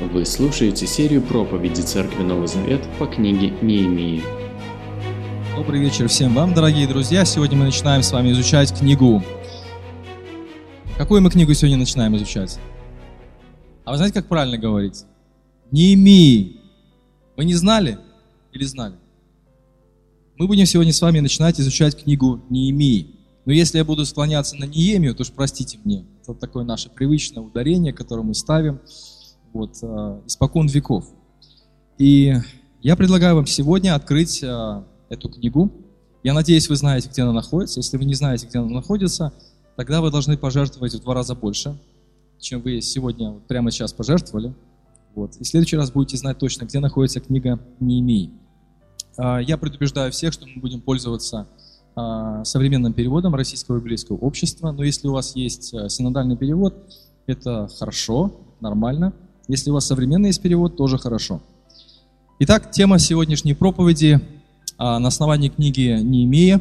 Вы слушаете серию проповедей Церкви Новый Завет по книге Неемии. Добрый вечер всем вам, дорогие друзья. Сегодня мы начинаем с вами изучать книгу. Какую мы книгу сегодня начинаем изучать? А вы знаете, как правильно говорить? Неемии. Вы не знали или знали? Мы будем сегодня с вами начинать изучать книгу Неемии. Но если я буду склоняться на Неемию, то уж простите мне. Это такое наше привычное ударение, которое мы ставим вот, э, испокон веков. И я предлагаю вам сегодня открыть э, эту книгу. Я надеюсь, вы знаете, где она находится. Если вы не знаете, где она находится, тогда вы должны пожертвовать в два раза больше, чем вы сегодня, вот прямо сейчас пожертвовали. Вот. И в следующий раз будете знать точно, где находится книга Неемии. Э, я предупреждаю всех, что мы будем пользоваться современным переводом Российского библейского общества. Но если у вас есть синодальный перевод, это хорошо, нормально. Если у вас современный есть перевод, тоже хорошо. Итак, тема сегодняшней проповеди а, на основании книги Неемия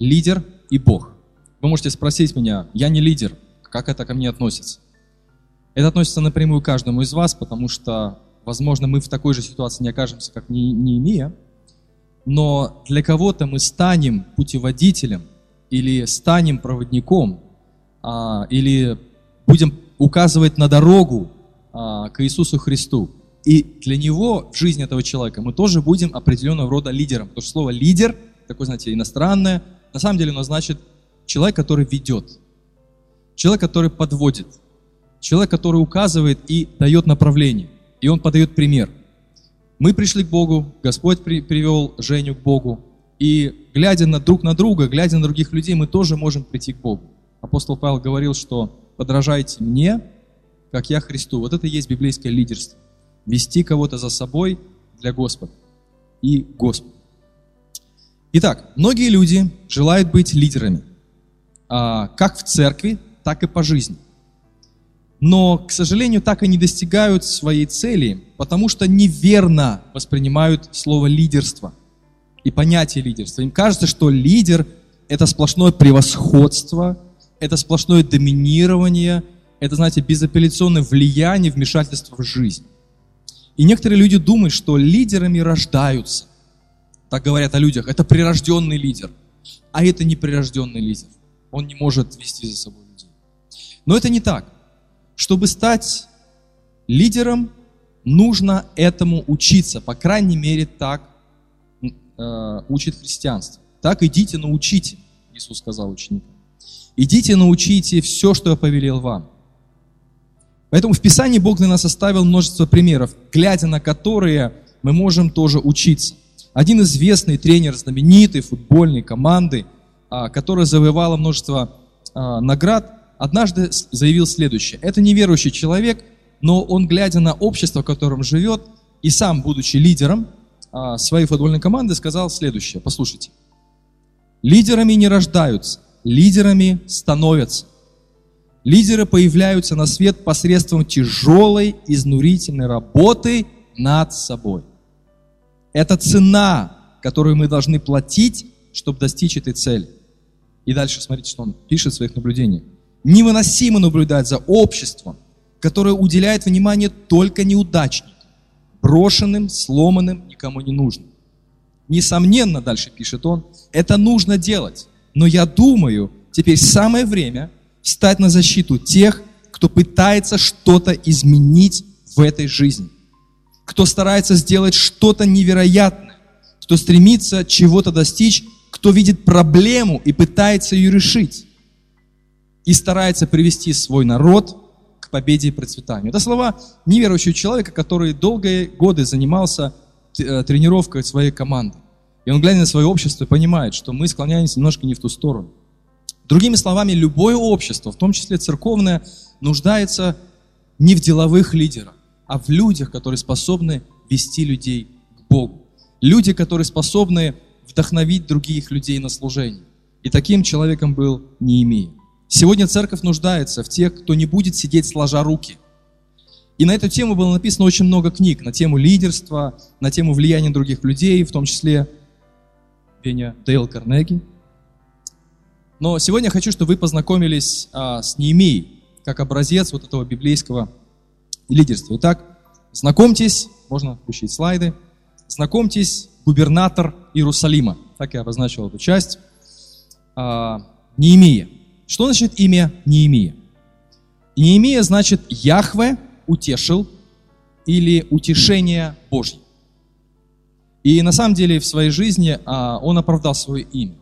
«Лидер и Бог». Вы можете спросить меня, я не лидер, как это ко мне относится? Это относится напрямую каждому из вас, потому что, возможно, мы в такой же ситуации не окажемся, как Неемия, но для кого-то мы станем путеводителем или станем проводником, а, или будем указывать на дорогу к Иисусу Христу. И для него, в жизни этого человека, мы тоже будем определенного рода лидером. Потому что слово «лидер», такое, знаете, иностранное, на самом деле оно значит человек, который ведет, человек, который подводит, человек, который указывает и дает направление, и он подает пример. Мы пришли к Богу, Господь при, привел Женю к Богу, и глядя на друг на друга, глядя на других людей, мы тоже можем прийти к Богу. Апостол Павел говорил, что подражайте мне, как я Христу. Вот это и есть библейское лидерство. Вести кого-то за собой для Господа и Господа. Итак, многие люди желают быть лидерами, а, как в церкви, так и по жизни. Но, к сожалению, так и не достигают своей цели, потому что неверно воспринимают слово лидерство и понятие лидерства. Им кажется, что лидер – это сплошное превосходство, это сплошное доминирование – это, знаете, безапелляционное влияние, вмешательство в жизнь. И некоторые люди думают, что лидерами рождаются. Так говорят о людях. Это прирожденный лидер. А это не прирожденный лидер. Он не может вести за собой людей. Но это не так. Чтобы стать лидером, нужно этому учиться. По крайней мере, так э, учит христианство. Так идите научите, Иисус сказал ученикам. Идите научите все, что я повелел вам. Поэтому в Писании Бог для нас оставил множество примеров, глядя на которые мы можем тоже учиться. Один известный тренер знаменитой футбольной команды, а, которая завоевала множество а, наград, однажды заявил следующее. Это неверующий человек, но он, глядя на общество, в котором живет, и сам, будучи лидером а, своей футбольной команды, сказал следующее. Послушайте. Лидерами не рождаются, лидерами становятся. Лидеры появляются на свет посредством тяжелой, изнурительной работы над собой. Это цена, которую мы должны платить, чтобы достичь этой цели. И дальше смотрите, что он пишет в своих наблюдениях. Невыносимо наблюдать за обществом, которое уделяет внимание только неудачникам, брошенным, сломанным, никому не нужным. Несомненно, дальше пишет он, это нужно делать. Но я думаю, теперь самое время встать на защиту тех, кто пытается что-то изменить в этой жизни, кто старается сделать что-то невероятное, кто стремится чего-то достичь, кто видит проблему и пытается ее решить, и старается привести свой народ к победе и процветанию. Это слова неверующего человека, который долгие годы занимался э, тренировкой своей команды. И он, глядя на свое общество, понимает, что мы склоняемся немножко не в ту сторону. Другими словами, любое общество, в том числе церковное, нуждается не в деловых лидерах, а в людях, которые способны вести людей к Богу. Люди, которые способны вдохновить других людей на служение. И таким человеком был Неемия. Сегодня церковь нуждается в тех, кто не будет сидеть сложа руки. И на эту тему было написано очень много книг, на тему лидерства, на тему влияния других людей, в том числе Веня Дейл Карнеги, но сегодня я хочу, чтобы вы познакомились а, с Неемией, как образец вот этого библейского лидерства. Итак, Знакомьтесь, можно включить слайды. Знакомьтесь, губернатор Иерусалима. Так я обозначил эту часть. А, Неемия. Что значит имя Неемия? Неемия значит Яхве утешил или утешение Божье. И на самом деле в своей жизни а, он оправдал свое имя.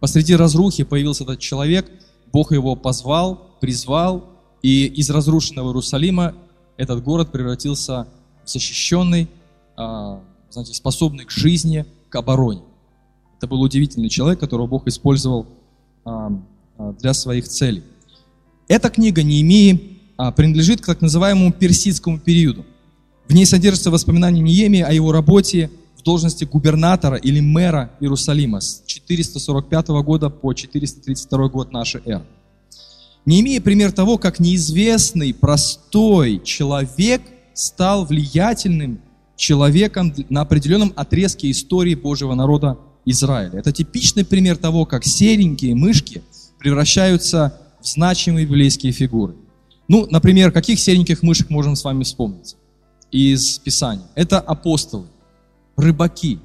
Посреди разрухи появился этот человек, Бог его позвал, призвал, и из разрушенного Иерусалима этот город превратился в защищенный, а, знаете, способный к жизни, к обороне. Это был удивительный человек, которого Бог использовал а, для своих целей. Эта книга Неемии принадлежит к так называемому персидскому периоду. В ней содержатся воспоминания Неемии о его работе должности губернатора или мэра Иерусалима с 445 года по 432 год нашей эры. Не имея пример того, как неизвестный, простой человек стал влиятельным человеком на определенном отрезке истории Божьего народа Израиля. Это типичный пример того, как серенькие мышки превращаются в значимые библейские фигуры. Ну, например, каких сереньких мышек можем с вами вспомнить из Писания? Это апостолы рыбаки,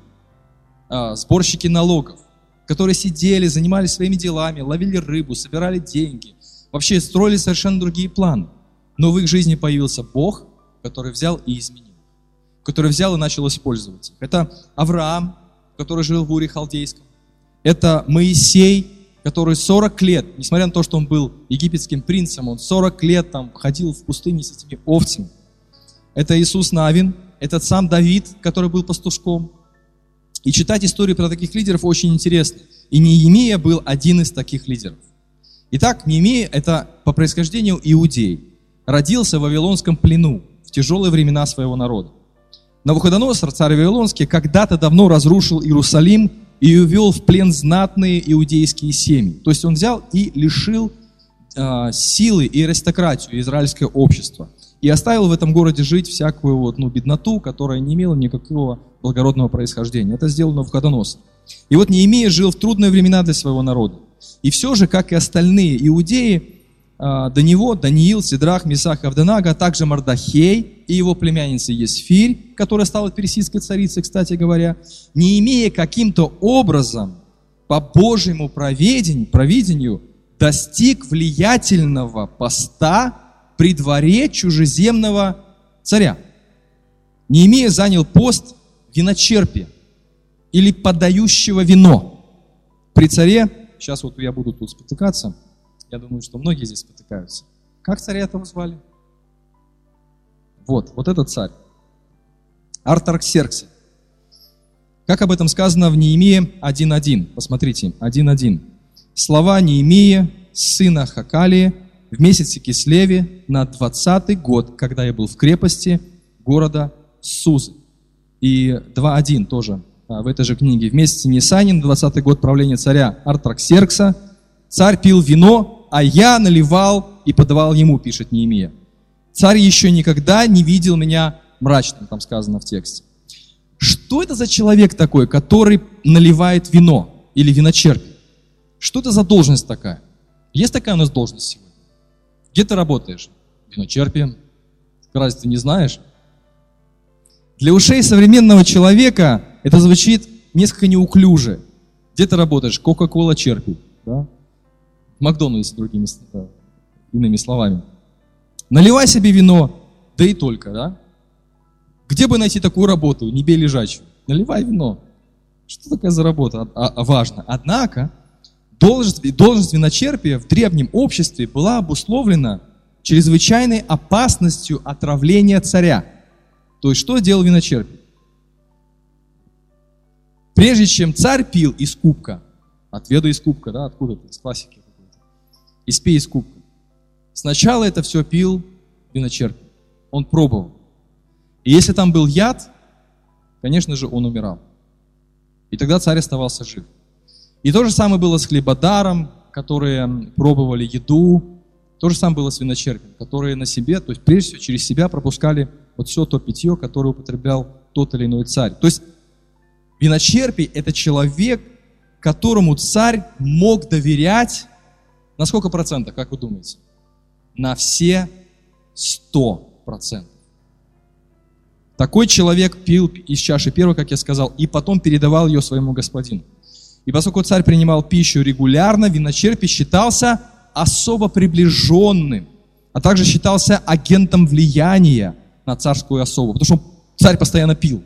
а, сборщики налогов, которые сидели, занимались своими делами, ловили рыбу, собирали деньги, вообще строили совершенно другие планы. Но в их жизни появился Бог, который взял и изменил, который взял и начал использовать их. Это Авраам, который жил в Уре Халдейском. Это Моисей, который 40 лет, несмотря на то, что он был египетским принцем, он 40 лет там ходил в пустыне с этими овцами. Это Иисус Навин, этот сам Давид, который был пастушком. И читать историю про таких лидеров очень интересно. И Неемия был один из таких лидеров. Итак, Неемия – это по происхождению иудей. Родился в Вавилонском плену в тяжелые времена своего народа. Навуходоносор, царь Вавилонский, когда-то давно разрушил Иерусалим и увел в плен знатные иудейские семьи. То есть он взял и лишил э, силы и аристократию израильское общество – и оставил в этом городе жить всякую вот, ну, бедноту, которая не имела никакого благородного происхождения. Это сделал Навуходоносор. И вот Неемия жил в трудные времена для своего народа. И все же, как и остальные иудеи, а, до него Даниил, Сидрах, Месах, Авденага, а также Мардахей и его племянница Есфирь, которая стала персидской царицей, кстати говоря, не имея каким-то образом по Божьему проведению, провидению достиг влиятельного поста при дворе чужеземного царя. Неемия занял пост виночерпия или подающего вино. При царе, сейчас вот я буду тут спотыкаться, я думаю, что многие здесь спотыкаются. Как царя этого звали? Вот, вот этот царь. Артарксеркси. Как об этом сказано в Неемии 1.1. Посмотрите, 1.1. Слова Неемии, сына Хакалии, в месяце Кислеве на 20 год, когда я был в крепости города Сузы. И 2.1 тоже а, в этой же книге. В месяце Нисанин, 20 год правления царя Артраксеркса, царь пил вино, а я наливал и подавал ему, пишет Неемия. Царь еще никогда не видел меня мрачным, там сказано в тексте. Что это за человек такой, который наливает вино или виночерпи? Что это за должность такая? Есть такая у нас должность? Где ты работаешь? Виночерпием. Разве ты не знаешь? Для ушей современного человека это звучит несколько неуклюже. Где ты работаешь? Кока-кола черпи. Да? Макдональдс, другими да, иными словами. Наливай себе вино, да и только, да? Где бы найти такую работу, не бей лежачую? Наливай вино. Что такая за работа? А, а, важно. Однако, Должность, должность виночерпия в древнем обществе была обусловлена чрезвычайной опасностью отравления царя. То есть что делал виночерпий? Прежде чем царь пил из кубка, отведу из кубка, да, откуда-то, из классики какой-то, испей из кубка. Сначала это все пил виночерпий. Он пробовал. И если там был яд, конечно же, он умирал. И тогда царь оставался жив. И то же самое было с хлебодаром, которые пробовали еду. То же самое было с виночерпием, которые на себе, то есть прежде всего через себя пропускали вот все то питье, которое употреблял тот или иной царь. То есть виночерпий – это человек, которому царь мог доверять на сколько процентов, как вы думаете? На все сто процентов. Такой человек пил из чаши первой, как я сказал, и потом передавал ее своему господину. И поскольку царь принимал пищу регулярно, виночерпий считался особо приближенным, а также считался агентом влияния на царскую особу, потому что царь постоянно пил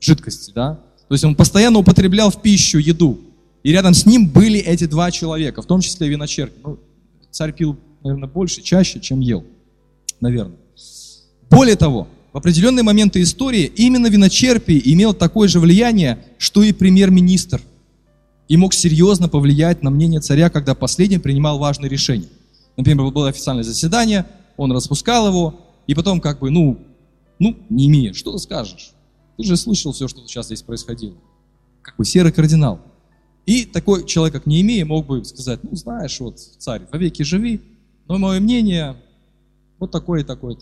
жидкости, да? То есть он постоянно употреблял в пищу еду. И рядом с ним были эти два человека, в том числе виночерпий. Ну, царь пил, наверное, больше, чаще, чем ел, наверное. Более того, в определенные моменты истории именно виночерпий имел такое же влияние, что и премьер-министр. И мог серьезно повлиять на мнение царя, когда последний принимал важные решения. Например, было официальное заседание, он распускал его, и потом как бы, ну, ну, не имея, что ты скажешь? Ты же слышал все, что сейчас здесь происходило. Как бы серый кардинал. И такой человек, как Неемия, мог бы сказать, ну, знаешь, вот, царь, вовеки живи, но мое мнение вот такое и такое.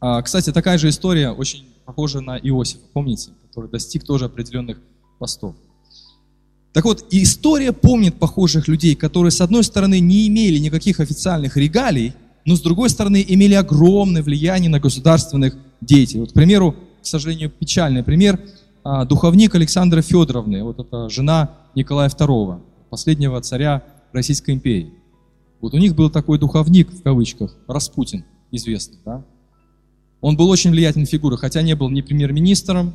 А, кстати, такая же история очень похожа на Иосифа, помните, который достиг тоже определенных постов. Так вот, история помнит похожих людей, которые, с одной стороны, не имели никаких официальных регалий, но, с другой стороны, имели огромное влияние на государственных деятелей. Вот, к примеру, к сожалению, печальный пример, а, духовник Александра Федоровны, вот это жена Николая II, последнего царя Российской империи. Вот у них был такой духовник, в кавычках, Распутин, известный, да? Он был очень влиятельной фигурой, хотя не был ни премьер-министром,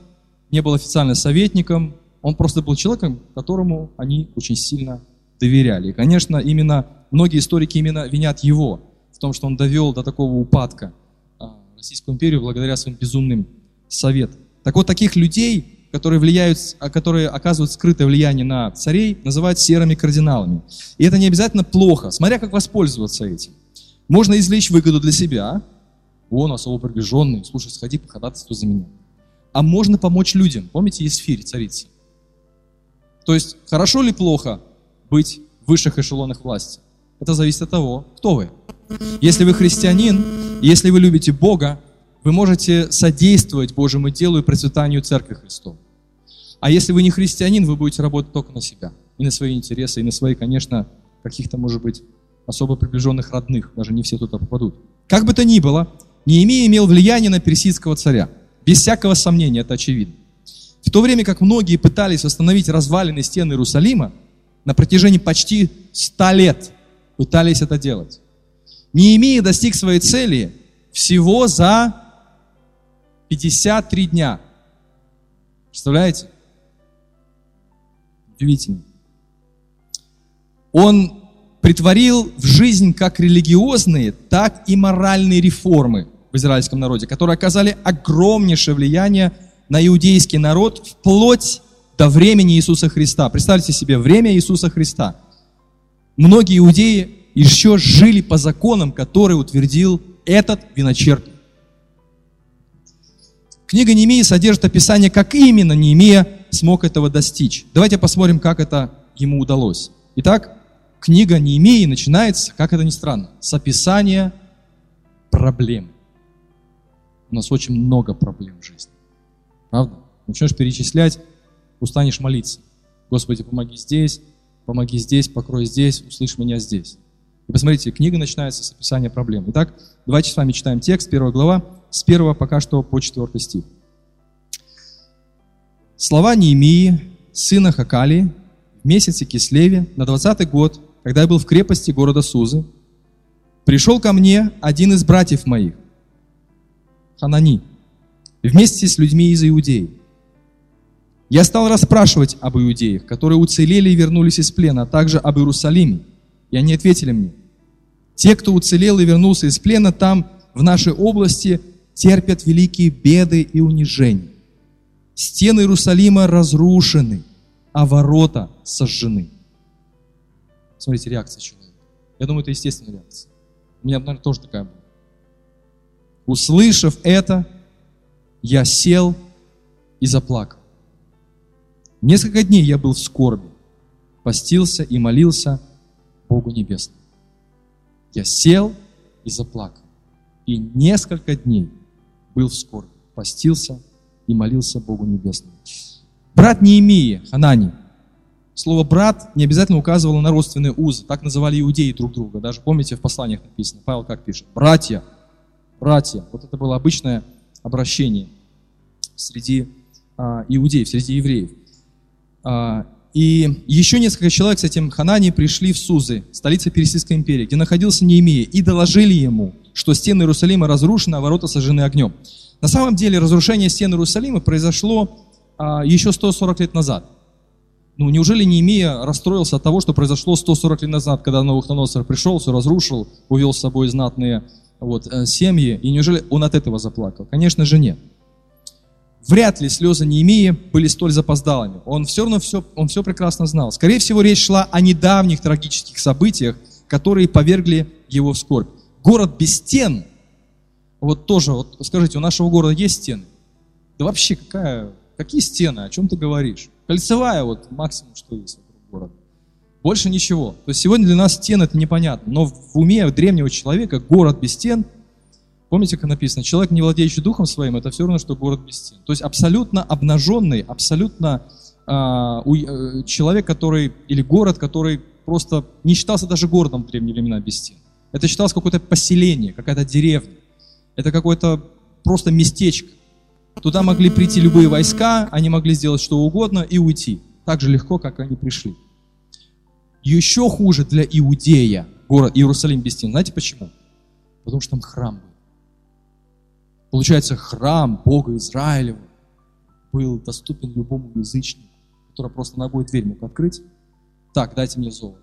не был официально советником, он просто был человеком, которому они очень сильно доверяли. И, конечно, именно многие историки именно винят его в том, что он довел до такого упадка а, Российскую империю благодаря своим безумным советам. Так вот, таких людей, которые влияют, а, которые оказывают скрытое влияние на царей, называют серыми кардиналами. И это не обязательно плохо, смотря как воспользоваться этим. Можно извлечь выгоду для себя, он особо приближенный, слушай, сходи, походатайствуй за меня. А можно помочь людям. Помните Есфирь, царица? То есть, хорошо ли плохо быть в высших эшелонах власти? Это зависит от того, кто вы. Если вы христианин, если вы любите Бога, вы можете содействовать Божьему делу и процветанию Церкви Христовой. А если вы не христианин, вы будете работать только на себя. И на свои интересы, и на свои, конечно, каких-то, может быть, особо приближенных родных. Даже не все туда попадут. Как бы то ни было, Неемия имел влияние на персидского царя. Без всякого сомнения, это очевидно. В то время как многие пытались восстановить развалины стен Иерусалима, на протяжении почти ста лет пытались это делать. Неемия достиг своей цели всего за 53 дня. Представляете? Удивительно. Он притворил в жизнь как религиозные, так и моральные реформы в израильском народе, которые оказали огромнейшее влияние на иудейский народ вплоть до времени Иисуса Христа. Представьте себе, время Иисуса Христа. Многие иудеи еще жили по законам, которые утвердил этот виночерпий. Книга Неемии содержит описание, как именно Неемия смог этого достичь. Давайте посмотрим, как это ему удалось. Итак, книга Неемии начинается, как это ни странно, с описания проблем. У нас очень много проблем в жизни. Правда? Начнешь перечислять, устанешь молиться. Господи, помоги здесь, помоги здесь, покрой здесь, услышь меня здесь. И посмотрите, книга начинается с описания проблем. Итак, давайте с вами читаем текст, первая глава, с первого пока что по четвертый стих. Слова Неемии, сына Хакали, в месяце Кислеве, на двадцатый год, когда я был в крепости города Сузы, пришел ко мне один из братьев моих, Ханани, вместе с людьми из Иудеи. Я стал расспрашивать об иудеях, которые уцелели и вернулись из плена, а также об Иерусалиме – и они ответили мне, те, кто уцелел и вернулся из плена там, в нашей области, терпят великие беды и унижения. Стены Иерусалима разрушены, а ворота сожжены. Смотрите, реакция человека. Я думаю, это естественная реакция. У меня, наверное, тоже такая была. Услышав это, я сел и заплакал. Несколько дней я был в скорби, постился и молился – Богу Небесному. Я сел и заплакал. И несколько дней был в скорби, постился и молился Богу Небесному. Брат Неемии, Ханани. Слово «брат» не обязательно указывало на родственные узы. Так называли иудеи друг друга. Даже помните, в посланиях написано, Павел как пишет? Братья. Братья. Вот это было обычное обращение среди а, иудеев, среди евреев. А, и еще несколько человек с этим Ханани пришли в Сузы, столица Персидской империи, где находился Неемия, и доложили ему, что стены Иерусалима разрушены, а ворота сожжены огнем. На самом деле разрушение стен Иерусалима произошло а, еще 140 лет назад. Ну, неужели Неемия расстроился от того, что произошло 140 лет назад, когда Новохоносор пришел, все разрушил, увел с собой знатные вот, э, семьи, и неужели он от этого заплакал? Конечно же нет. Вряд ли слезы Неемии были столь запоздалыми. Он все равно все, он все прекрасно знал. Скорее всего, речь шла о недавних трагических событиях, которые повергли его в скорбь. Город без стен, вот тоже, вот скажите, у нашего города есть стены? Да вообще, какая, какие стены, о чем ты говоришь? Кольцевая вот максимум, что есть вокруг города. Больше ничего. То есть сегодня для нас стены это непонятно, но в уме древнего человека город без стен, помните, как написано, человек, не владеющий духом своим, это все равно, что город без стен. То есть абсолютно обнаженный, абсолютно у, э, человек, который, или город, который просто не считался даже городом в древние времена без стен. Это считалось какое-то поселение, какая-то деревня. Это какое-то просто местечко. Туда могли прийти любые войска, они могли сделать что угодно и уйти. Так же легко, как они пришли. Еще хуже для Иудея, город Иерусалим без стен. Знаете почему? Потому что там храм был. Получается, храм Бога Израилева был доступен любому язычнику, который просто ногой дверь мог открыть. Так, дайте мне золото.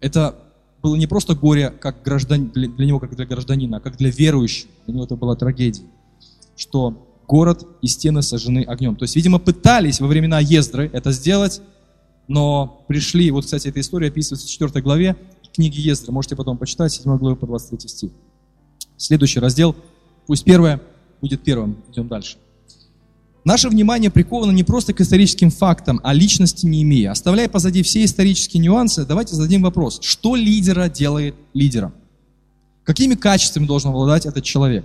Это было не просто горе как граждан, для, для него, как для гражданина, а как для верующего. Для него это была трагедия. Что город и стены сожжены огнем. То есть, видимо, пытались во времена Ездры это сделать, но пришли, вот, кстати, эта история описывается в 4 главе книги Ездры, можете потом почитать, 7 главы по 23 стих. Следующий раздел, пусть первое будет первым, идем дальше. Наше внимание приковано не просто к историческим фактам, а личности Неемии. Оставляя позади все исторические нюансы, давайте зададим вопрос, что лидера делает лидером? Какими качествами должен обладать этот человек?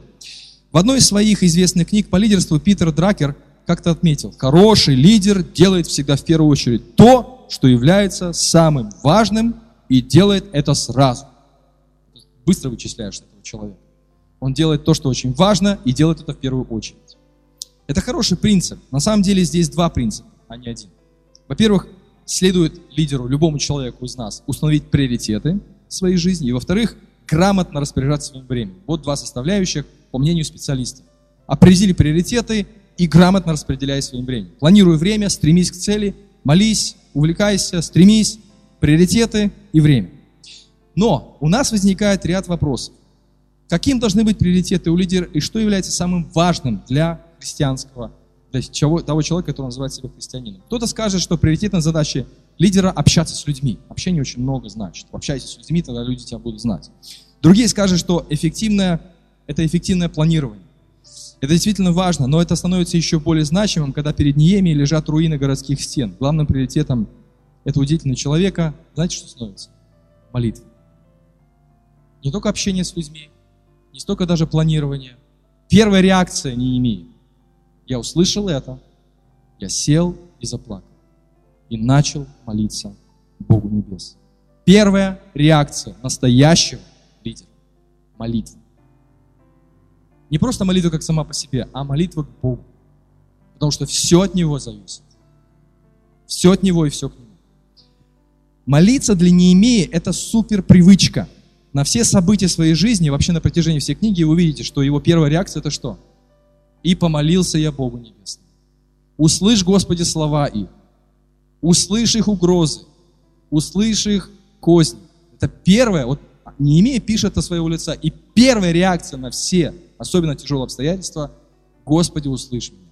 В одной из своих известных книг по лидерству Питер Дракер как-то отметил, хороший лидер делает всегда в первую очередь то, что является самым важным, и делает это сразу. Быстро вычисляешь этого человека. Он делает то, что очень важно, и делает это в первую очередь. Это хороший принцип. На самом деле здесь два принципа, а не один. Во-первых, следует лидеру, любому человеку из нас, установить приоритеты своей жизни. И во-вторых, грамотно распоряжаться своим временем. Вот два составляющих, по мнению специалистов. Определили приоритеты и грамотно распределяй своим временем. Планируй время, стремись к цели, молись, увлекайся, стремись, приоритеты и время. Но у нас возникает ряд вопросов. Каким должны быть приоритеты у лидера и что является самым важным для христианского, для того человека, который называет себя христианином? Кто-то скажет, что приоритетная задача лидера общаться с людьми. Общение очень много значит. Общайся с людьми, тогда люди тебя будут знать. Другие скажут, что эффективное – это эффективное планирование. Это действительно важно, но это становится еще более значимым, когда перед Ниеми лежат руины городских стен. Главным приоритетом этого удивительного человека, знаете, что становится? Молитва. Не только общение с людьми, не столько даже планирование. Первая реакция Неемии. Я услышал это, я сел и заплакал и начал молиться Богу Небес. Первая реакция настоящего лидера – молитва. Не просто молитва как сама по себе, а молитва к Богу. Потому что все от Него зависит. Все от Него и все к Нему. Молиться для Неемии – это супер привычка. На все события своей жизни, вообще на протяжении всей книги, вы увидите, что его первая реакция – это что? «И помолился я Богу Небесному». Услышь, Господи, слова их услышь их угрозы, услышь их козни. Это первое, вот не имея пишет от своего лица, и первая реакция на все, особенно тяжелые обстоятельства, Господи, услышь меня.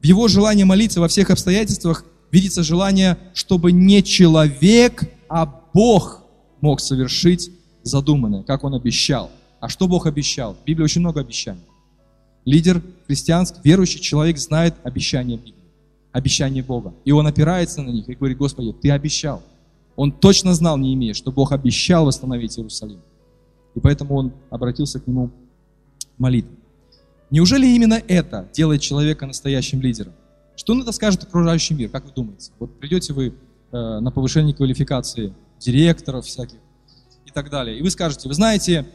В его желании молиться во всех обстоятельствах видится желание, чтобы не человек, а Бог мог совершить задуманное, как он обещал. А что Бог обещал? В Библии очень много обещаний. Лидер христианский, верующий человек знает обещания Библии обещания Бога. И он опирается на них и говорит, Господи, Ты обещал. Он точно знал, не имея, что Бог обещал восстановить Иерусалим. И поэтому он обратился к нему молитвой. Неужели именно это делает человека настоящим лидером? Что на это скажет окружающий мир, как вы думаете? Вот придете вы э, на повышение квалификации директоров всяких и так далее, и вы скажете, вы знаете,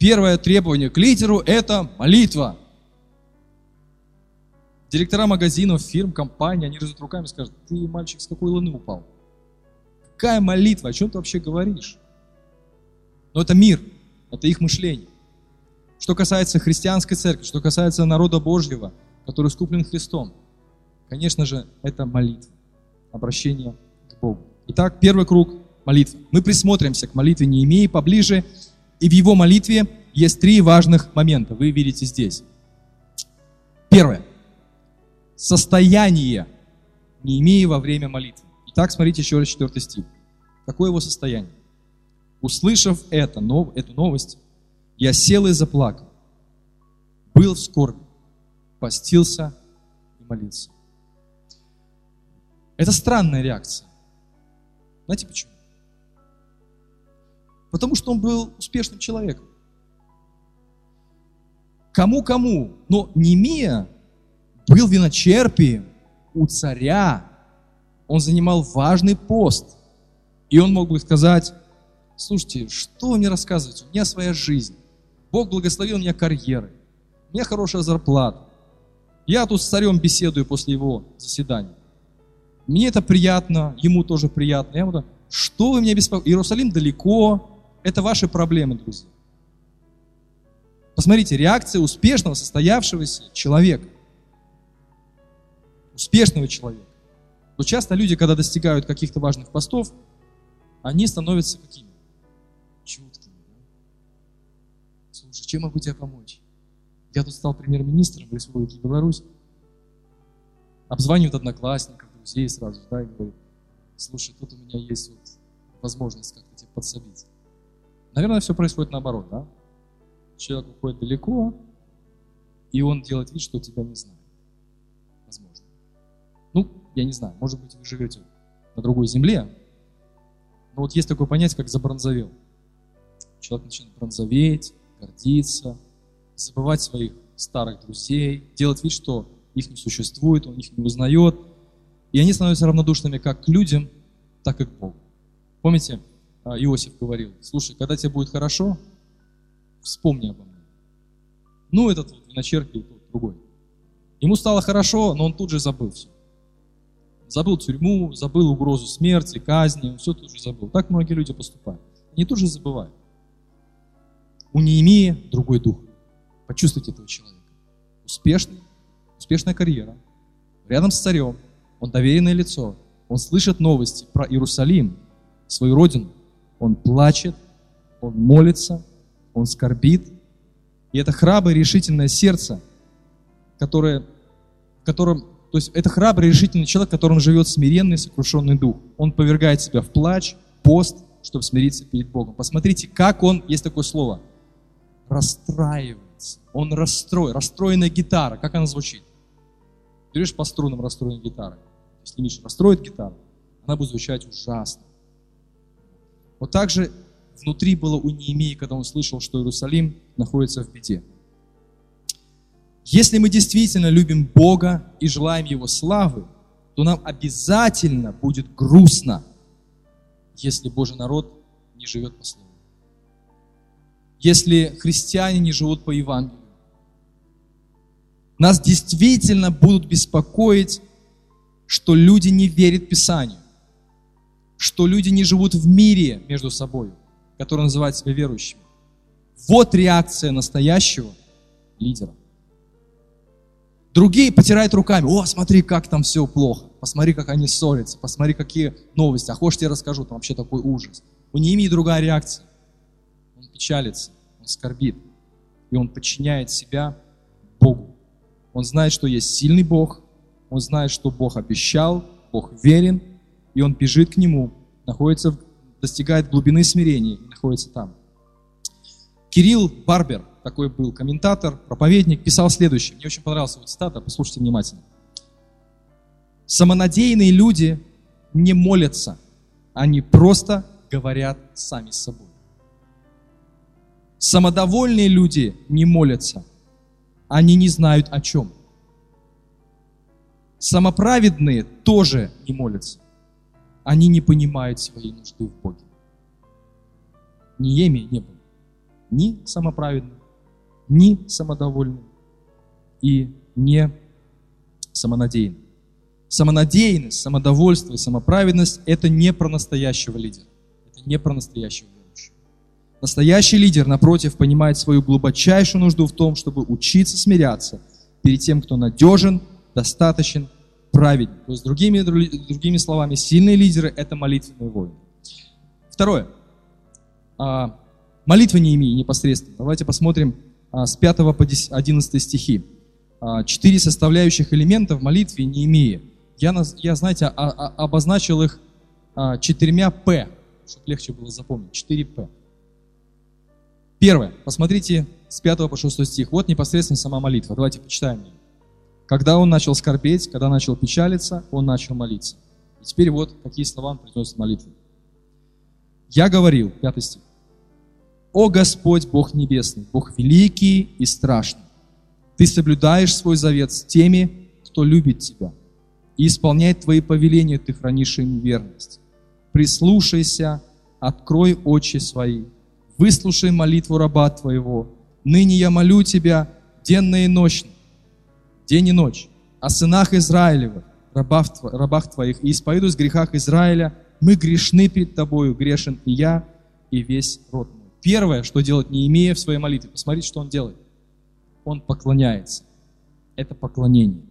Первое требование к лидеру – это молитва. Директора магазинов, фирм, компаний, они разут руками и скажут, ты, мальчик, с какой луны упал? Какая молитва? О чем ты вообще говоришь? Но это мир, это их мышление. Что касается христианской церкви, что касается народа Божьего, который скуплен Христом, конечно же, это молитва, обращение к Богу. Итак, первый круг – молитва. Мы присмотримся к молитве Неемии поближе, и в его молитве есть три важных момента, вы видите здесь. Первое состояние Неемии во время молитвы. Итак, смотрите еще раз четвертый стих. Какое его состояние? Услышав это, нов, эту новость, я сел и заплакал, был в скорби, постился и молился. Это странная реакция. Знаете почему? Потому что он был успешным человеком. Кому-кому, но Немия был виночерпием у царя. Он занимал важный пост. И он мог бы сказать, слушайте, что мне рассказываете? У меня своя жизнь. Бог благословил меня карьерой. У меня хорошая зарплата. Я тут с царем беседую после его заседания. Мне это приятно, ему тоже приятно. Я буду, что вы меня беспокоите? Иерусалим далеко. Это ваши проблемы, друзья. Посмотрите, реакция успешного, состоявшегося человека успешного человека. Но часто люди, когда достигают каких-то важных постов, они становятся какими? Чем могу тебе помочь? Я тут стал премьер-министром в Республике Беларусь. Обзванивают одноклассников, друзей сразу, да, и говорят, слушай, тут у меня есть вот возможность как-то тебе подсобить. Наверное, все происходит наоборот, да? Человек уходит далеко, и он делает вид, что тебя не знает. Ну, я не знаю, может быть, вы живете на другой земле, но вот есть такое понятие, как забронзовел. Человек начинает бронзоветь, гордиться, забывать своих старых друзей, делать вид, что их не существует, он их не узнает. И они становятся равнодушными как к людям, так и к Богу. Помните, а, Иосиф говорил, слушай, когда тебе будет хорошо, вспомни обо мне. Ну, этот вот виночерпий, тот другой. Ему стало хорошо, но он тут же забыл все забыл тюрьму, забыл угрозу смерти, казни, все тут же забыл. Так многие люди поступают. Они тут же забывают. У Неемии другой дух. Почувствуйте этого человека. Успешный, успешная карьера, рядом с царем, он доверенное лицо, он слышит новости про Иерусалим, свою родину, он плачет, он молится, он скорбит. И это храброе, решительное сердце, которое, в котором то есть это храбрый, решительный человек, которым живет смиренный, сокрушенный дух. Он повергает себя в плач, пост, чтобы смириться перед Богом. Посмотрите, как он, есть такое слово, расстраивается. Он расстроен, расстроенная гитара, как она звучит? Берешь по струнам расстроенной гитары. Если Миша расстроит гитару, она будет звучать ужасно. Вот так же внутри было у Неемии, когда он слышал, что Иерусалим находится в беде. Если мы действительно любим Бога и желаем Его славы, то нам обязательно будет грустно, если Божий народ не живет по Слову. Если христиане не живут по Евангелию. Нас действительно будут беспокоить, что люди не верят Писанию, что люди не живут в мире между собой, который называет себя верующими. Вот реакция настоящего лидера. Другие потирают руками. О, смотри, как там все плохо. Посмотри, как они ссорятся. Посмотри, какие новости. А хочешь, я расскажу, там вообще такой ужас. У Неемии другая реакция. Печалится, он скорбит. И он подчиняет себя Богу. Он знает, что есть сильный Бог. Он знает, что Бог обещал, Бог верен. И он бежит к Нему, находится, достигает глубины смирения и находится там. Кирилл Барбер, такой был комментатор, проповедник, писал следующее. Мне очень понравилась его цитата, послушайте внимательно. Самонадеянные люди не молятся, они просто говорят сами с собой. Самодовольные люди не молятся, они не знают о чем. Самоправедные тоже не молятся, они не понимают своей нужды в Боге. Ниеми не было. ни самоправедным, ни самодовольным и не самонадеянным. Самонадеянность, самодовольство и самоправедность – это не про настоящего лидера. Это не про настоящего верующего. Настоящий лидер, напротив, понимает свою глубочайшую нужду в том, чтобы учиться смиряться перед тем, кто надежен, достаточен, праведен. То есть, другими, другими словами, сильные лидеры – это молитвенные воины. Второе. А, молитва не имея непосредственно. Давайте посмотрим а, с 5 по 11 стихи. А, четыре составляющих элемента в молитве не имея. Я, я знаете, обозначил их четырьмя «п», чтобы легче было запомнить. Четыре «п». Первое. Посмотрите с 5 по 6 стих. Вот непосредственно сама молитва. Давайте почитаем ее. Когда он начал скорбеть, когда начал печалиться, он начал молиться. И теперь вот какие слова он произносит в молитве. Я говорил, пятый стих, «О Господь, Бог Небесный, Бог великий и страшный, Ты соблюдаешь свой завет с теми, кто любит Тебя, и исполняет Твои повеления, Ты хранишь им верность. Прислушайся, открой очи свои, выслушай молитву раба Твоего. Ныне я молю Тебя денно и ночно, день и ночь, о сынах Израилевых, рабах, Твоих, и исповедуюсь в грехах Израиля, мы грешны перед Тобою, грешен и я, и весь род мой. Первое, что делать Неемия в своей молитве, посмотрите, что он делает. Он поклоняется. Это поклонение.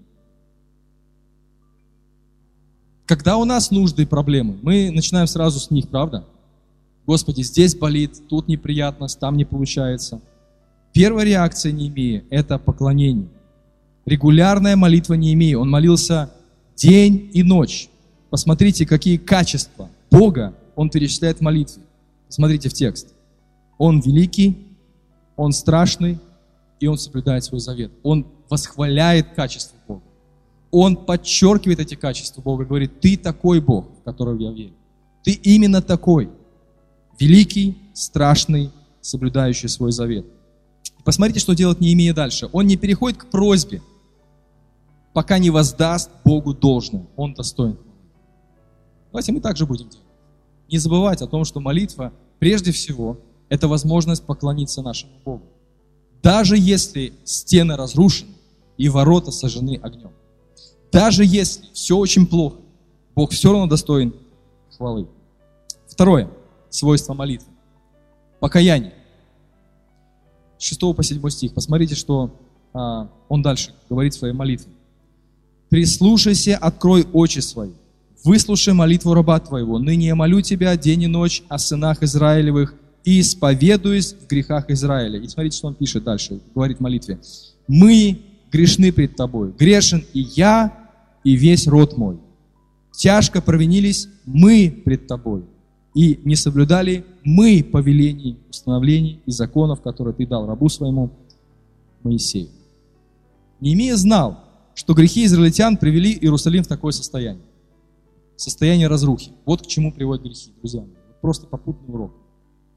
Когда у нас нужды и проблемы, мы начинаем сразу с них, правда? Господи, здесь болит, тут неприятно, там не получается. Первая реакция Неемии – это поклонение. Регулярная молитва Неемии. Он молился день и ночь. Посмотрите, какие качества Бога он перечисляет в молитве. Смотрите в текст. Он великий, он страшный, и он соблюдает свой завет. Он восхваляет качество Бога. Он подчеркивает эти качества Бога, говорит, ты такой Бог, в которого я верю. Ты именно такой. Великий, страшный, соблюдающий свой завет. Посмотрите, что делает Неемия дальше. Он не переходит к просьбе, пока не воздаст Богу должное. Он достоин Давайте мы также будем делать. Не забывать о том, что молитва, прежде всего, это возможность поклониться нашему Богу. Даже если стены разрушены и ворота сожжены огнем. Даже если все очень плохо, Бог все равно достоин хвалы. Второе свойство молитвы. Покаяние. С 6 по 7 стих. Посмотрите, что а, он дальше говорит в своей молитве. «Прислушайся, открой очи свои, выслушай молитву раба твоего. Ныне я молю тебя день и ночь о сынах Израилевых и исповедуюсь в грехах Израиля. И смотрите, что он пишет дальше, говорит в молитве. Мы грешны пред тобой. Грешен и я, и весь род мой. Тяжко провинились мы пред тобой. И не соблюдали мы повелений, установлений и законов, которые ты дал рабу своему Моисею. Неемия знал, что грехи израильтян привели Иерусалим в такое состояние состояние разрухи. Вот к чему приводят грехи, друзья мои. Просто попутный урок.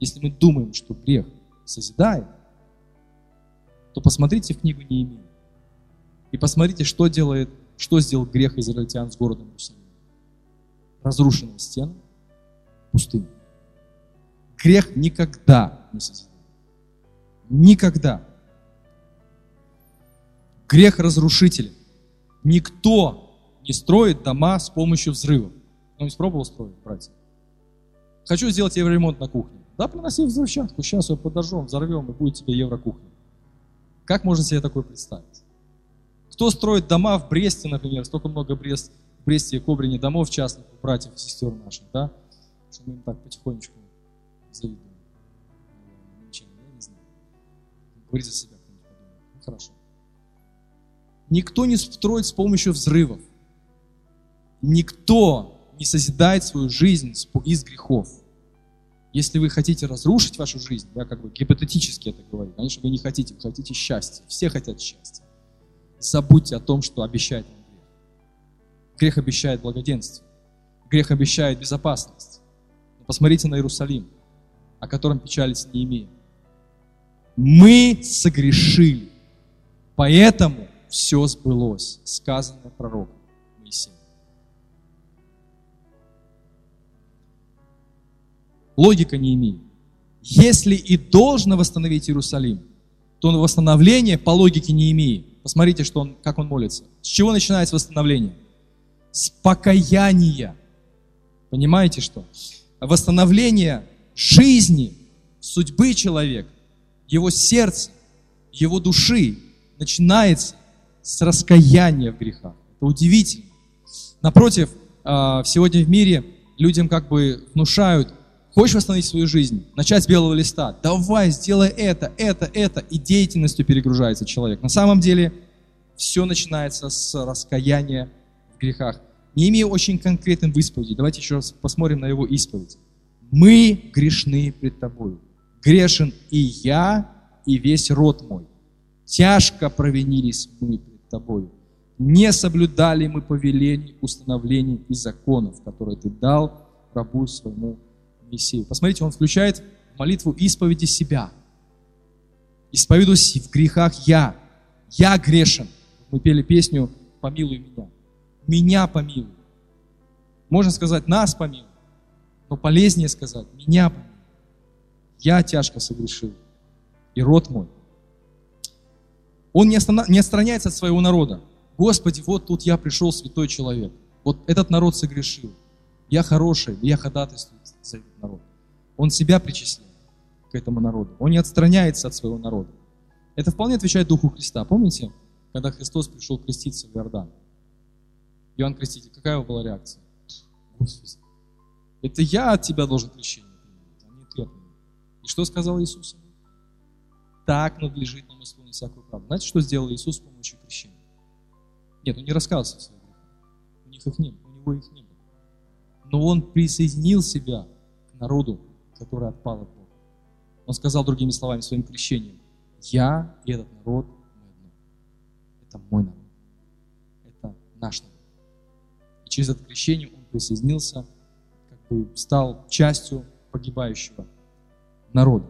Если мы думаем, что грех созидает, то посмотрите в книгу Неемии. И посмотрите, что делает, что сделал грех израильтян с городом Иерусалим. Разрушенная стена, пустыня. Грех никогда не созидает. Никогда. Грех разрушителен. Никто не строит дома с помощью взрывов. Ну, не пробовал строить, братья? Хочу сделать евроремонт на кухне. Да, приноси взрывчатку, сейчас ее подожжем, взорвем, и будет тебе еврокухня. Как можно себе такое представить? Кто строит дома в Бресте, например, столько много Брест, в Бресте и Кобрине домов частных, братьев и сестер наших, да? Что мы им так потихонечку завидуем. Ничем, я не знаю. Говори за себя, кто-нибудь. Ну, хорошо. Никто не строит с помощью взрывов. Никто не созидает свою жизнь из грехов. Если вы хотите разрушить вашу жизнь, я как бы гипотетически это говорю, конечно, вы не хотите, вы хотите счастья. Все хотят счастья. Забудьте о том, что обещает вам грех. Грех обещает благоденствие. Грех обещает безопасность. Посмотрите на Иерусалим, о котором печалится Неемия. Мы согрешили, поэтому все сбылось, сказано пророком Моисеем. Логика не имеет. если и должно восстановить Иерусалим, то восстановление по логике не имеет. Посмотрите, что он, как он молится. С чего начинается восстановление? С покаяния. Понимаете что? Восстановление жизни, судьбы человека, его сердца, его души начинается с раскаяния в грехах. Это удивительно. Напротив, а, сегодня в мире людям как бы внушают, хочешь восстановить свою жизнь, начать с белого листа, давай, сделай это, это, это, и деятельностью перегружается человек. На самом деле все начинается с раскаяния в грехах. Не имея очень конкретным исповеди, давайте еще раз посмотрим на его исповедь. Мы грешны пред тобой. Грешен и я, и весь род мой. Тяжко провинились мы пред тобой не соблюдали мы повелений, установлений и законов, которые ты дал рабу своему Мессию. Посмотрите, он включает молитву исповеди себя. Исповедуюсь в грехах я. Я грешен. Мы пели песню «Помилуй меня». Меня помилуй. Можно сказать «нас помилуй», но полезнее сказать «меня помилуй». Я тяжко согрешил, и род мой. Он не, отстраняется от своего народа. Господи, вот тут я пришел, святой человек. Вот этот народ согрешил. Я хороший, я ходатайствую за этот народ. Он себя причисляет к этому народу. Он не отстраняется от своего народа. Это вполне отвечает Духу Христа. Помните, когда Христос пришел креститься в Иордан? Иоанн Креститель, какая его была реакция? Господи, это я от тебя должен крещение принимать, а не ты от меня. И что сказал Иисус? Так надлежит нам исполнить всякую правду. Знаете, что сделал Иисус с помощью крещения? Нет, он не раскаялся в своих грехах. У них их не было, у него их не было. Но он присоединил себя к народу, который отпал от Бога. Он сказал другими словами, своим крещением, я и этот народ. Это мой народ. Это наш народ. Через это крещение он присоединился, как бы стал частью погибающего народа.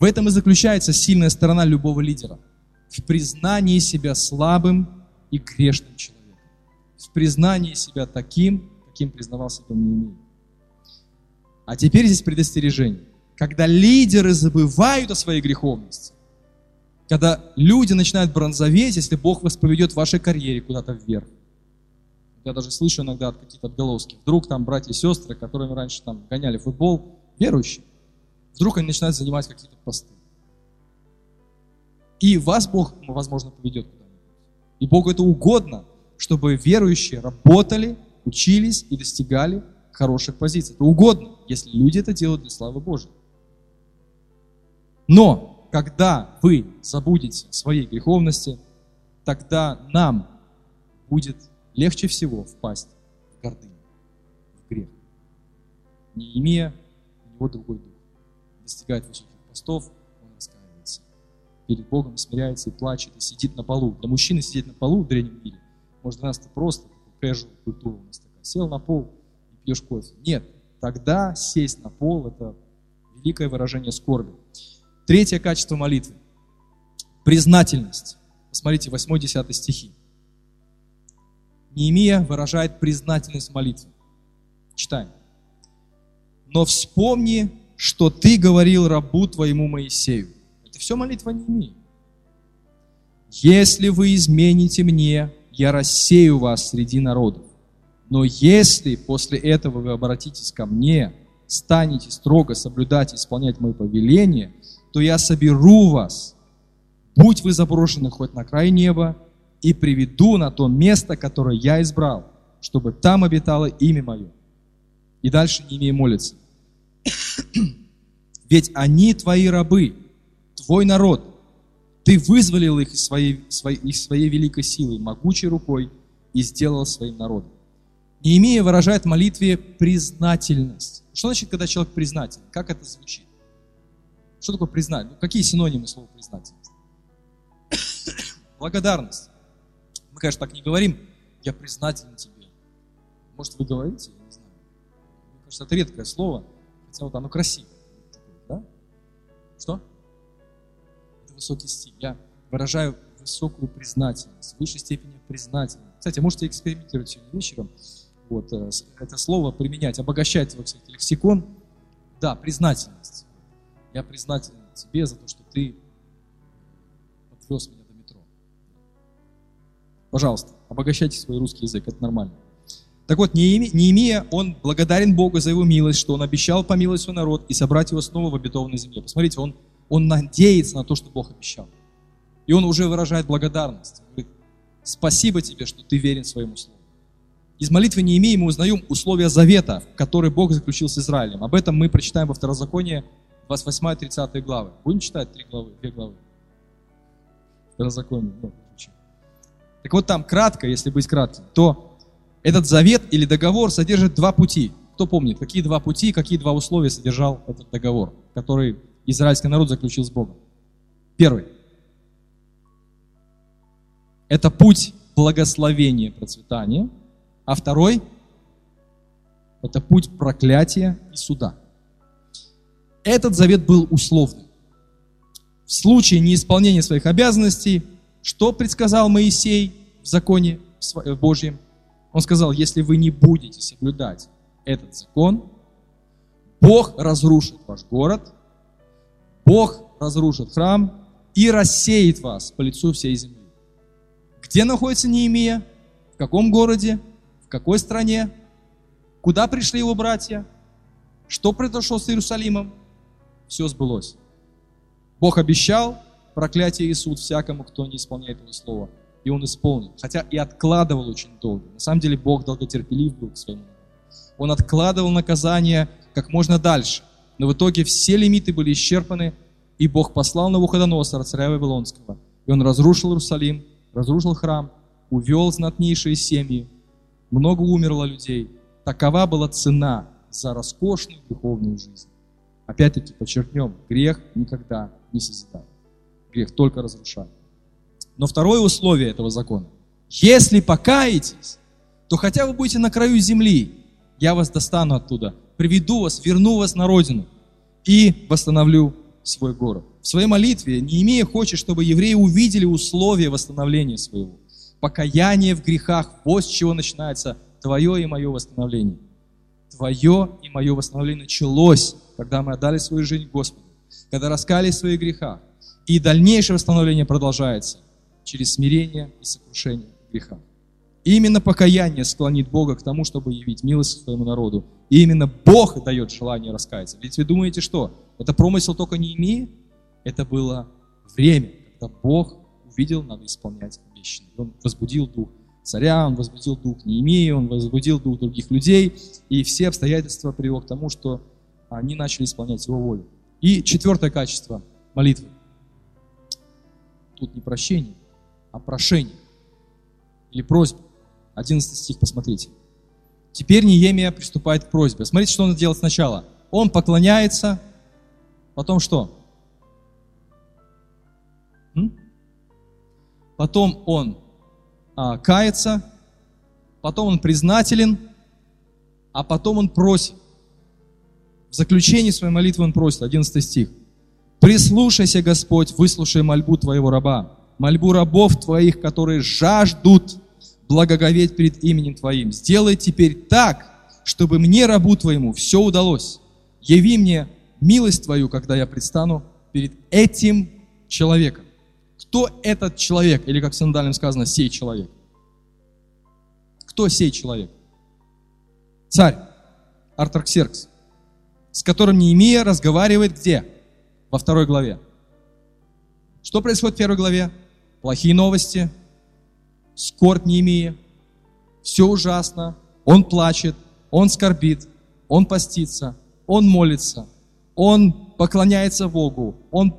В этом и заключается сильная сторона любого лидера – в признании себя слабым и грешным человеком, в признании себя таким, каким признавал себя Неемия. А теперь здесь предостережение. Когда лидеры забывают о своей греховности, когда люди начинают бронзоветь, если Бог вас поведет в вашей карьере куда-то вверх. Я даже слышу иногда от каких-то отголоски. Вдруг там братья и сестры, которыми раньше там гоняли футбол, верующие, вдруг они начинают занимать какие-то посты. И вас Бог, возможно, поведет куда-нибудь. И Богу это угодно, чтобы верующие работали, учились и достигали хороших позиций. Это угодно, если люди это делают для славы Божьей. Но когда вы забудете своей греховности, тогда нам будет легче всего впасть в гордыню, в грех. Не имея у него другой дух. Достигает высоких постов, перед Богом смиряется и плачет, и сидит на полу. Для мужчины сидеть на полу в древнем мире, может, для нас это просто casual культура у нас такая. Сел на пол и пьешь кофе. Нет, тогда сесть на пол – это великое выражение скорби. Третье качество молитвы – признательность. Посмотрите, 8-10 стихи. Неемия выражает признательность молитвы. Читаем. «Но вспомни, что ты говорил рабу твоему Моисею, это все молитва не имеет. Если вы измените мне, я рассею вас среди народов. Но если после этого вы обратитесь ко мне, станете строго соблюдать и исполнять мои повеления, то я соберу вас, будь вы заброшены хоть на край неба, и приведу на то место, которое я избрал, чтобы там обитало имя мое. И дальше не имея молиться. Ведь они твои рабы, твой народ. Ты вызволил их из своей, своей, из своей великой силы, могучей рукой, и сделал своим народом. Неемия выражает в молитве признательность. Что значит, когда человек признателен? Как это звучит? Что такое признать? Ну, какие синонимы слова признательность? Благодарность. Конечно, так не говорим, я признателен тебе. Может, вы говорите, я не знаю. Мне кажется, это редкое слово, хотя вот оно красивое. Да? Что? высокий стиль. Я выражаю высокую признательность, в высшей степени признательность. Кстати, можете экспериментировать сегодня вечером. Вот, э, это слово применять, обогащать свой кстати, лексикон. Да, признательность. Я признателен тебе за то, что ты подвез меня. Пожалуйста, обогащайте свой русский язык, это нормально. Так вот, Неемия, он благодарен Богу за его милость, что он обещал помиловать свой народ и собрать его снова в обетованной земле. Посмотрите, он, он надеется на то, что Бог обещал. И он уже выражает благодарность. Он говорит, спасибо тебе, что ты верен своему слову. Из молитвы Неемии мы узнаем условия завета, который Бог заключил с Израилем. Об этом мы прочитаем во Второзаконии 28-30 главы. Будем читать три главы, две главы. Второзаконие. Ну, так вот там кратко, если быть кратким, то этот завет или договор содержит два пути. Кто помнит, какие два пути, какие два условия содержал этот договор, который израильский народ заключил с Богом? Первый. Это путь благословения, процветания. А второй – это путь проклятия и суда. Этот завет был условным. В случае неисполнения своих обязанностей, что предсказал Моисей в законе Божьем? Он сказал, если вы не будете соблюдать этот закон, Бог разрушит ваш город, Бог разрушит храм и рассеет вас по лицу всей земли. Где находится Неемия? В каком городе? В какой стране? Куда пришли его братья? Что произошло с Иерусалимом? Все сбылось. Бог обещал проклятие и суд всякому, кто не исполняет его слова и он исполнил. Хотя и откладывал очень долго. На самом деле Бог долготерпелив был к своему Он откладывал наказание как можно дальше. Но в итоге все лимиты были исчерпаны, и Бог послал на Навуходоносора, царя Вавилонского. И он разрушил Иерусалим, разрушил храм, увел знатнейшие семьи, много умерло людей. Такова была цена за роскошную духовную жизнь. Опять-таки подчеркнем, грех никогда не созидает. Грех только разрушает. Но второе условие этого закона. Если покаетесь, то хотя вы будете на краю земли, я вас достану оттуда, приведу вас, верну вас на родину и восстановлю свой город. В своей молитве Неемия хочет, чтобы евреи увидели условия восстановления своего. Покаяние в грехах, вот с чего начинается твое и мое восстановление. Твое и мое восстановление началось, когда мы отдали свою жизнь Господу, когда раскались в своих грехах. И дальнейшее восстановление продолжается через смирение и сокрушение греха. И именно покаяние склонит Бога к тому, чтобы явить милость своему народу. И именно Бог дает желание раскаяться. Ведь вы думаете, что? Это промысел только не имея? Это было время, когда Бог увидел, надо исполнять обещанное. Он возбудил дух царя, он возбудил дух Неемии, он возбудил дух других людей, и все обстоятельства привело к тому, что они начали исполнять его волю. И четвертое качество молитвы. Тут не прощение, о прошении или просьбе. 11 стих, посмотрите. Теперь Неемия приступает к просьбе. Смотрите, что он делает сначала. Он поклоняется, потом что? М? Потом он а, кается, потом он признателен, а потом он просит. В заключении своей молитвы он просит, 11 стих. «Прислушайся, Господь, выслушай мольбу Твоего раба, мольбу рабов Твоих, которые жаждут благоговеть перед именем Твоим. Сделай теперь так, чтобы мне, рабу Твоему, все удалось. Яви мне милость Твою, когда я предстану перед этим человеком. Кто этот человек? Или, как в сандалем сказано, сей человек. Кто сей человек? Царь Артарксеркс, с которым Неемия разговаривает где? Во второй главе. Что происходит в первой главе? плохие новости, скорбь имея, все ужасно, он плачет, он скорбит, он постится, он молится, он поклоняется Богу, он,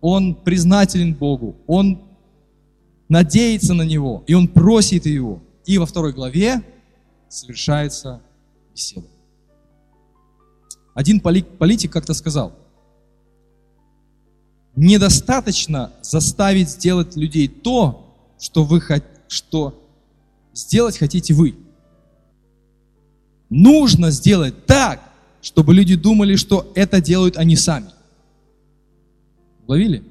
он признателен Богу, он надеется на Него, и он просит Его. И во второй главе совершается беседа. Один политик как-то сказал, недостаточно заставить сделать людей то, что вы что сделать хотите вы. Нужно сделать так, чтобы люди думали, что это делают они сами. Ловили?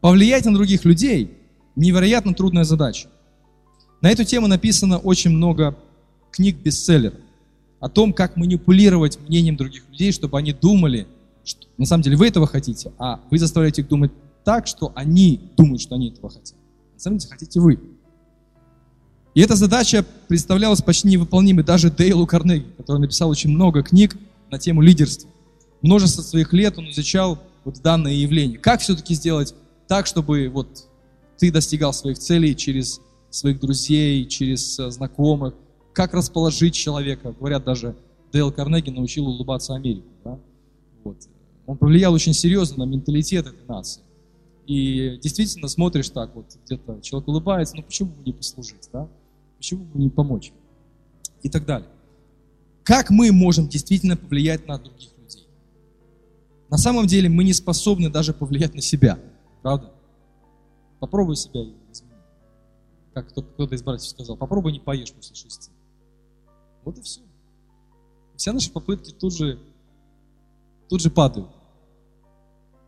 Повлиять на других людей – невероятно трудная задача. На эту тему написано очень много книг-бестселлеров. о том, как манипулировать мнением других людей, чтобы они думали, на самом деле вы этого хотите, а вы заставляете их думать так, что они думают, что они этого хотят. На самом деле хотите вы. И эта задача представлялась почти невыполнимой даже Дейлу Карнеги, который написал очень много книг на тему лидерства. Множество своих лет он изучал вот данное явление. Как все-таки сделать так, чтобы вот ты достигал своих целей через своих друзей, через э, знакомых, как расположить человека. Говорят, даже Дейл Карнеги научил улыбаться Америку. Да? Вот. Он повлиял очень серьезно на менталитет этой нации. И действительно смотришь так, вот где-то человек улыбается, ну почему бы не послужить, да? Почему бы не помочь? И так далее. Как мы можем действительно повлиять на других людей? На самом деле мы не способны даже повлиять на себя, правда? Попробуй себя изменить. Как кто-то из братьев сказал, попробуй не поешь после шести. Вот и все. Все наши попытки тут же, тут же падают.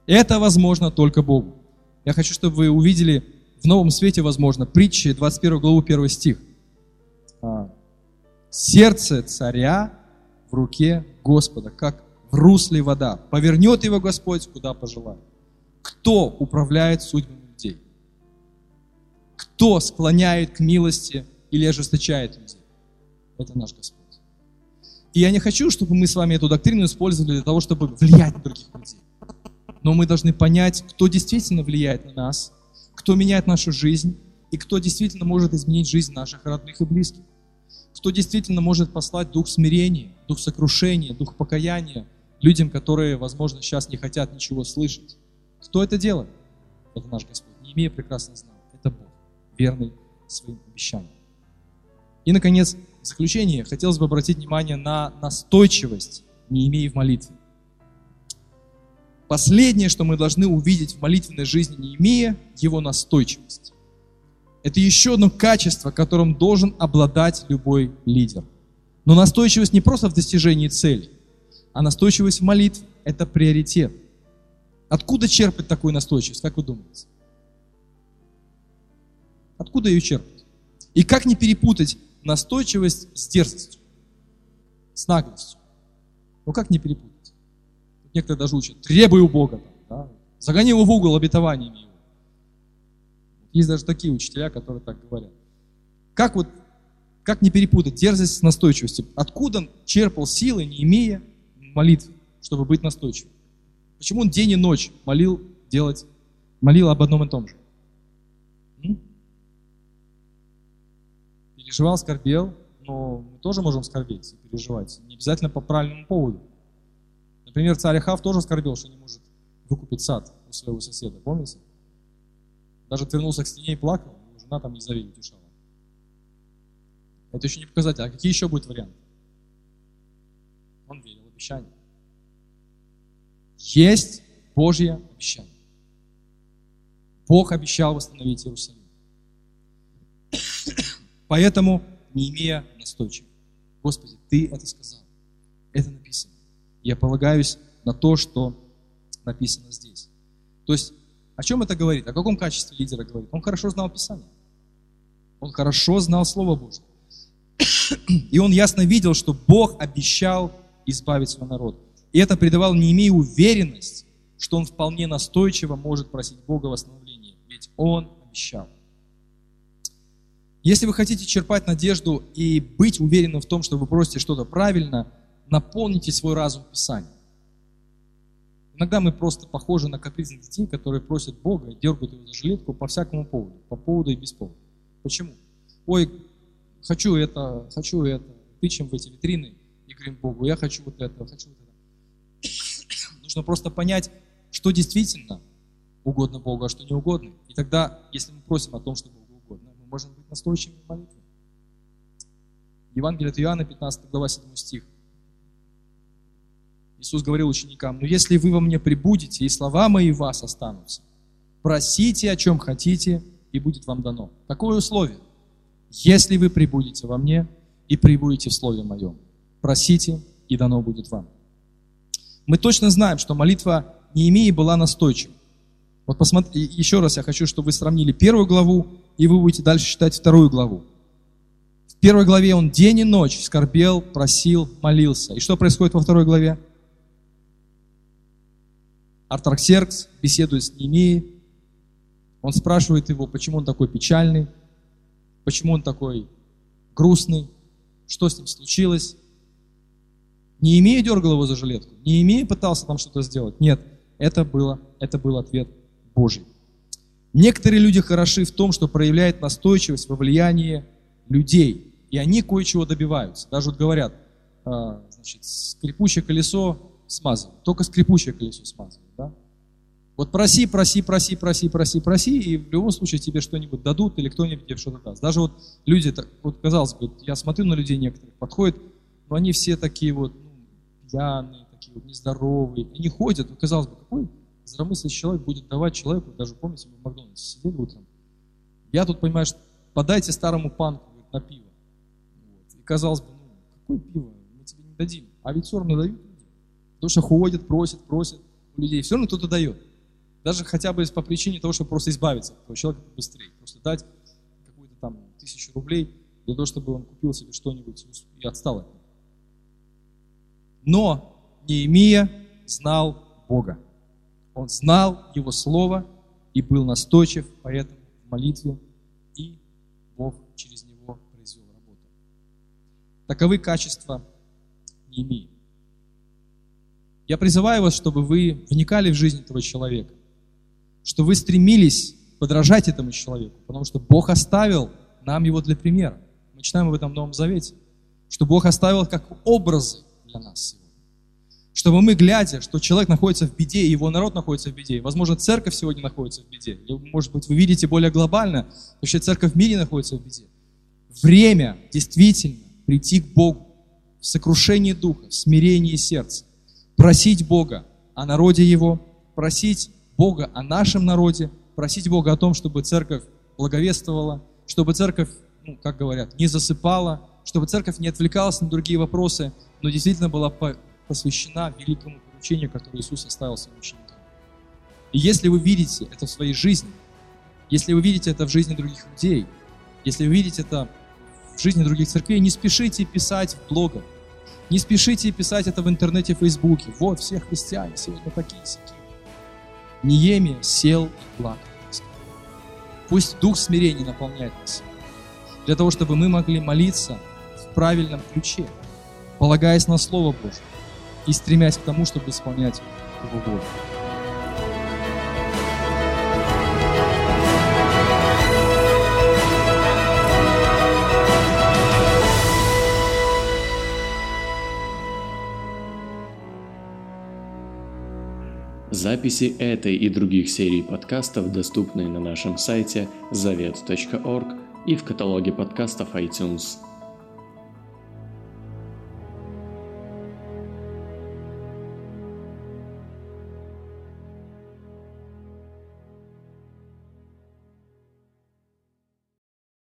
Это возможно только Богу. Я хочу, чтобы вы увидели в новом свете, возможно, притчи 21 главу 1 стих. А, «Сердце царя в руке Господа, как в русле вода. Повернет его Господь, куда пожелает». Кто управляет судьбами людей? Кто склоняет к милости или ожесточает людей? Это наш Господь. И я не хочу, чтобы мы с вами эту доктрину использовали для того, чтобы влиять на других людей но мы должны понять, кто действительно влияет на нас, кто меняет нашу жизнь и кто действительно может изменить жизнь наших родных и близких. Кто действительно может послать дух смирения, дух сокрушения, дух покаяния людям, которые, возможно, сейчас не хотят ничего слышать. Кто это делает? Это наш Господь. Не имея прекрасно знал. Это Бог, верный своим обещаниям. И, наконец, в заключение хотелось бы обратить внимание на настойчивость, не имея в молитве. Последнее, что мы должны увидеть в молитвенной жизни Неемия, его настойчивость. Это еще одно качество, которым должен обладать любой лидер. Но настойчивость не просто в достижении цели, а настойчивость в молитве – это приоритет. Откуда черпать такую настойчивость, как вы думаете? Откуда ее черпать? И как не перепутать настойчивость с дерзостью, с наглостью? Ну как не перепутать? Некоторые даже учат, требуй у Бога, да? загони его в угол обетованиями его. Есть даже такие учителя, которые так говорят. Как вот, как не перепутать дерзость с настойчивостью? Откуда он черпал силы, не имея молитв, чтобы быть настойчивым? Почему он день и ночь молил делать, молил об одном и том же? М? Переживал, скорбел, но мы тоже можем скорбеть и переживать. Не обязательно по правильному поводу. Например, царь Ахав тоже оскорбил, что не может выкупить сад у своего соседа, помните? Даже отвернулся к стене и плакал, его жена там Елизавета утешала. Это еще не показатель. А какие еще будут варианты? Он верил в обещание. Есть Божье обещание. Бог обещал восстановить Иерусалим. Поэтому, не имея настойчиво, Господи, Ты это сказал. Это написано. Я полагаюсь на то, что написано здесь. То есть, о чем это говорит? О каком качестве лидера говорит? Он хорошо знал Писание. Он хорошо знал Слово Божье. И он ясно видел, что Бог обещал избавить свой народ. И это придавало не имея уверенность, что он вполне настойчиво может просить Бога восстановления. Ведь он обещал. Если вы хотите черпать надежду и быть уверенным в том, что вы просите что-то правильно – наполните свой разум Писанием. Иногда мы просто похожи на капризных детей, которые просят Бога и дергают его за жилетку по всякому поводу, по поводу и без повода. Почему? Ой, хочу это, хочу это. Тычем в эти витрины и говорим Богу, я хочу вот это, хочу вот это. Нужно просто понять, что действительно угодно Богу, а что не угодно. И тогда, если мы просим о том, что Богу угодно, мы можем быть настойчивыми в молитве. Евангелие от Иоанна, 15 глава, 7 стих. Иисус говорил ученикам, но если вы во мне прибудете, и слова мои в вас останутся, просите о чем хотите, и будет вам дано. Какое условие? Если вы прибудете во мне и прибудете в Слове Моем, просите, и дано будет вам. Мы точно знаем, что молитва Неемии была настойчива. Вот посмотрите, еще раз я хочу, чтобы вы сравнили первую главу, и вы будете дальше читать вторую главу. В первой главе он день и ночь скорбел, просил, молился. И что происходит во второй главе? Артарксеркс беседует с Немеей. Он спрашивает его, почему он такой печальный, почему он такой грустный, что с ним случилось. Не имея дергал его за жилетку, не имея пытался там что-то сделать. Нет, это, было, это был ответ Божий. Некоторые люди хороши в том, что проявляют настойчивость во влиянии людей, и они кое-чего добиваются. Даже вот говорят, а, значит, скрипучее колесо смазывают, только скрипучее колесо смазывают. Да? Вот проси, проси, проси, проси, проси, проси, и в любом случае тебе что-нибудь дадут или кто-нибудь тебе что-то даст. Даже вот люди, вот казалось бы, я смотрю на людей некоторых, подходят, но они все такие вот ну, пьяные, такие вот нездоровые, они ходят, ну, казалось бы, какой здравомыслящий человек будет давать человеку, даже помните, мы в Макдональдсе сидели утром, я тут, понимаешь, подайте старому панку говорит, на пиво. Вот. И казалось бы, ну, какое пиво, мы тебе не дадим. А ведь все равно дают люди. Потому что ходят, просят, просят у людей, все равно кто-то дает. Даже хотя бы по причине того, чтобы просто избавиться от этого человека быстрее. Просто дать какую-то там тысячу рублей для того, чтобы он купил себе что-нибудь и отстал от него. Но Неемия знал Бога. Он знал Его Слово и был настойчив, поэтому в молитве и Бог через него произвел работу. Таковы качества Неемии. Я призываю вас, чтобы вы вникали в жизнь этого человека что вы стремились подражать этому человеку, потому что Бог оставил нам его для примера. Мы читаем об этом в Новом Завете, что Бог оставил как образы для нас сегодня. Чтобы мы, глядя, что человек находится в беде, его народ находится в беде, возможно, церковь сегодня находится в беде, или, может быть, вы видите более глобально, вообще церковь в мире находится в беде. Время действительно прийти к Богу в сокрушении духа, в смирении сердца, просить Бога о народе Его, просить Бога о нашем народе, просить Бога о том, чтобы церковь благовествовала, чтобы церковь, ну, как говорят, не засыпала, чтобы церковь не отвлекалась на другие вопросы, но действительно была посвящена великому поручению, которое Иисус оставил своим ученикам. И если вы видите это в своей жизни, если вы видите это в жизни других людей, если вы видите это в жизни других церквей, не спешите писать в блогах, не спешите писать это в интернете, в Фейсбуке. Вот, все христиане сегодня такие-сякие. Ниемия сел и плакал. Пусть дух смирения наполняет нас, для того, чтобы мы могли молиться в правильном ключе, полагаясь на Слово Божье и стремясь к тому, чтобы исполнять Его волю. Записи этой и других серий подкастов доступны на нашем сайте завет.орг и в каталоге подкастов iTunes.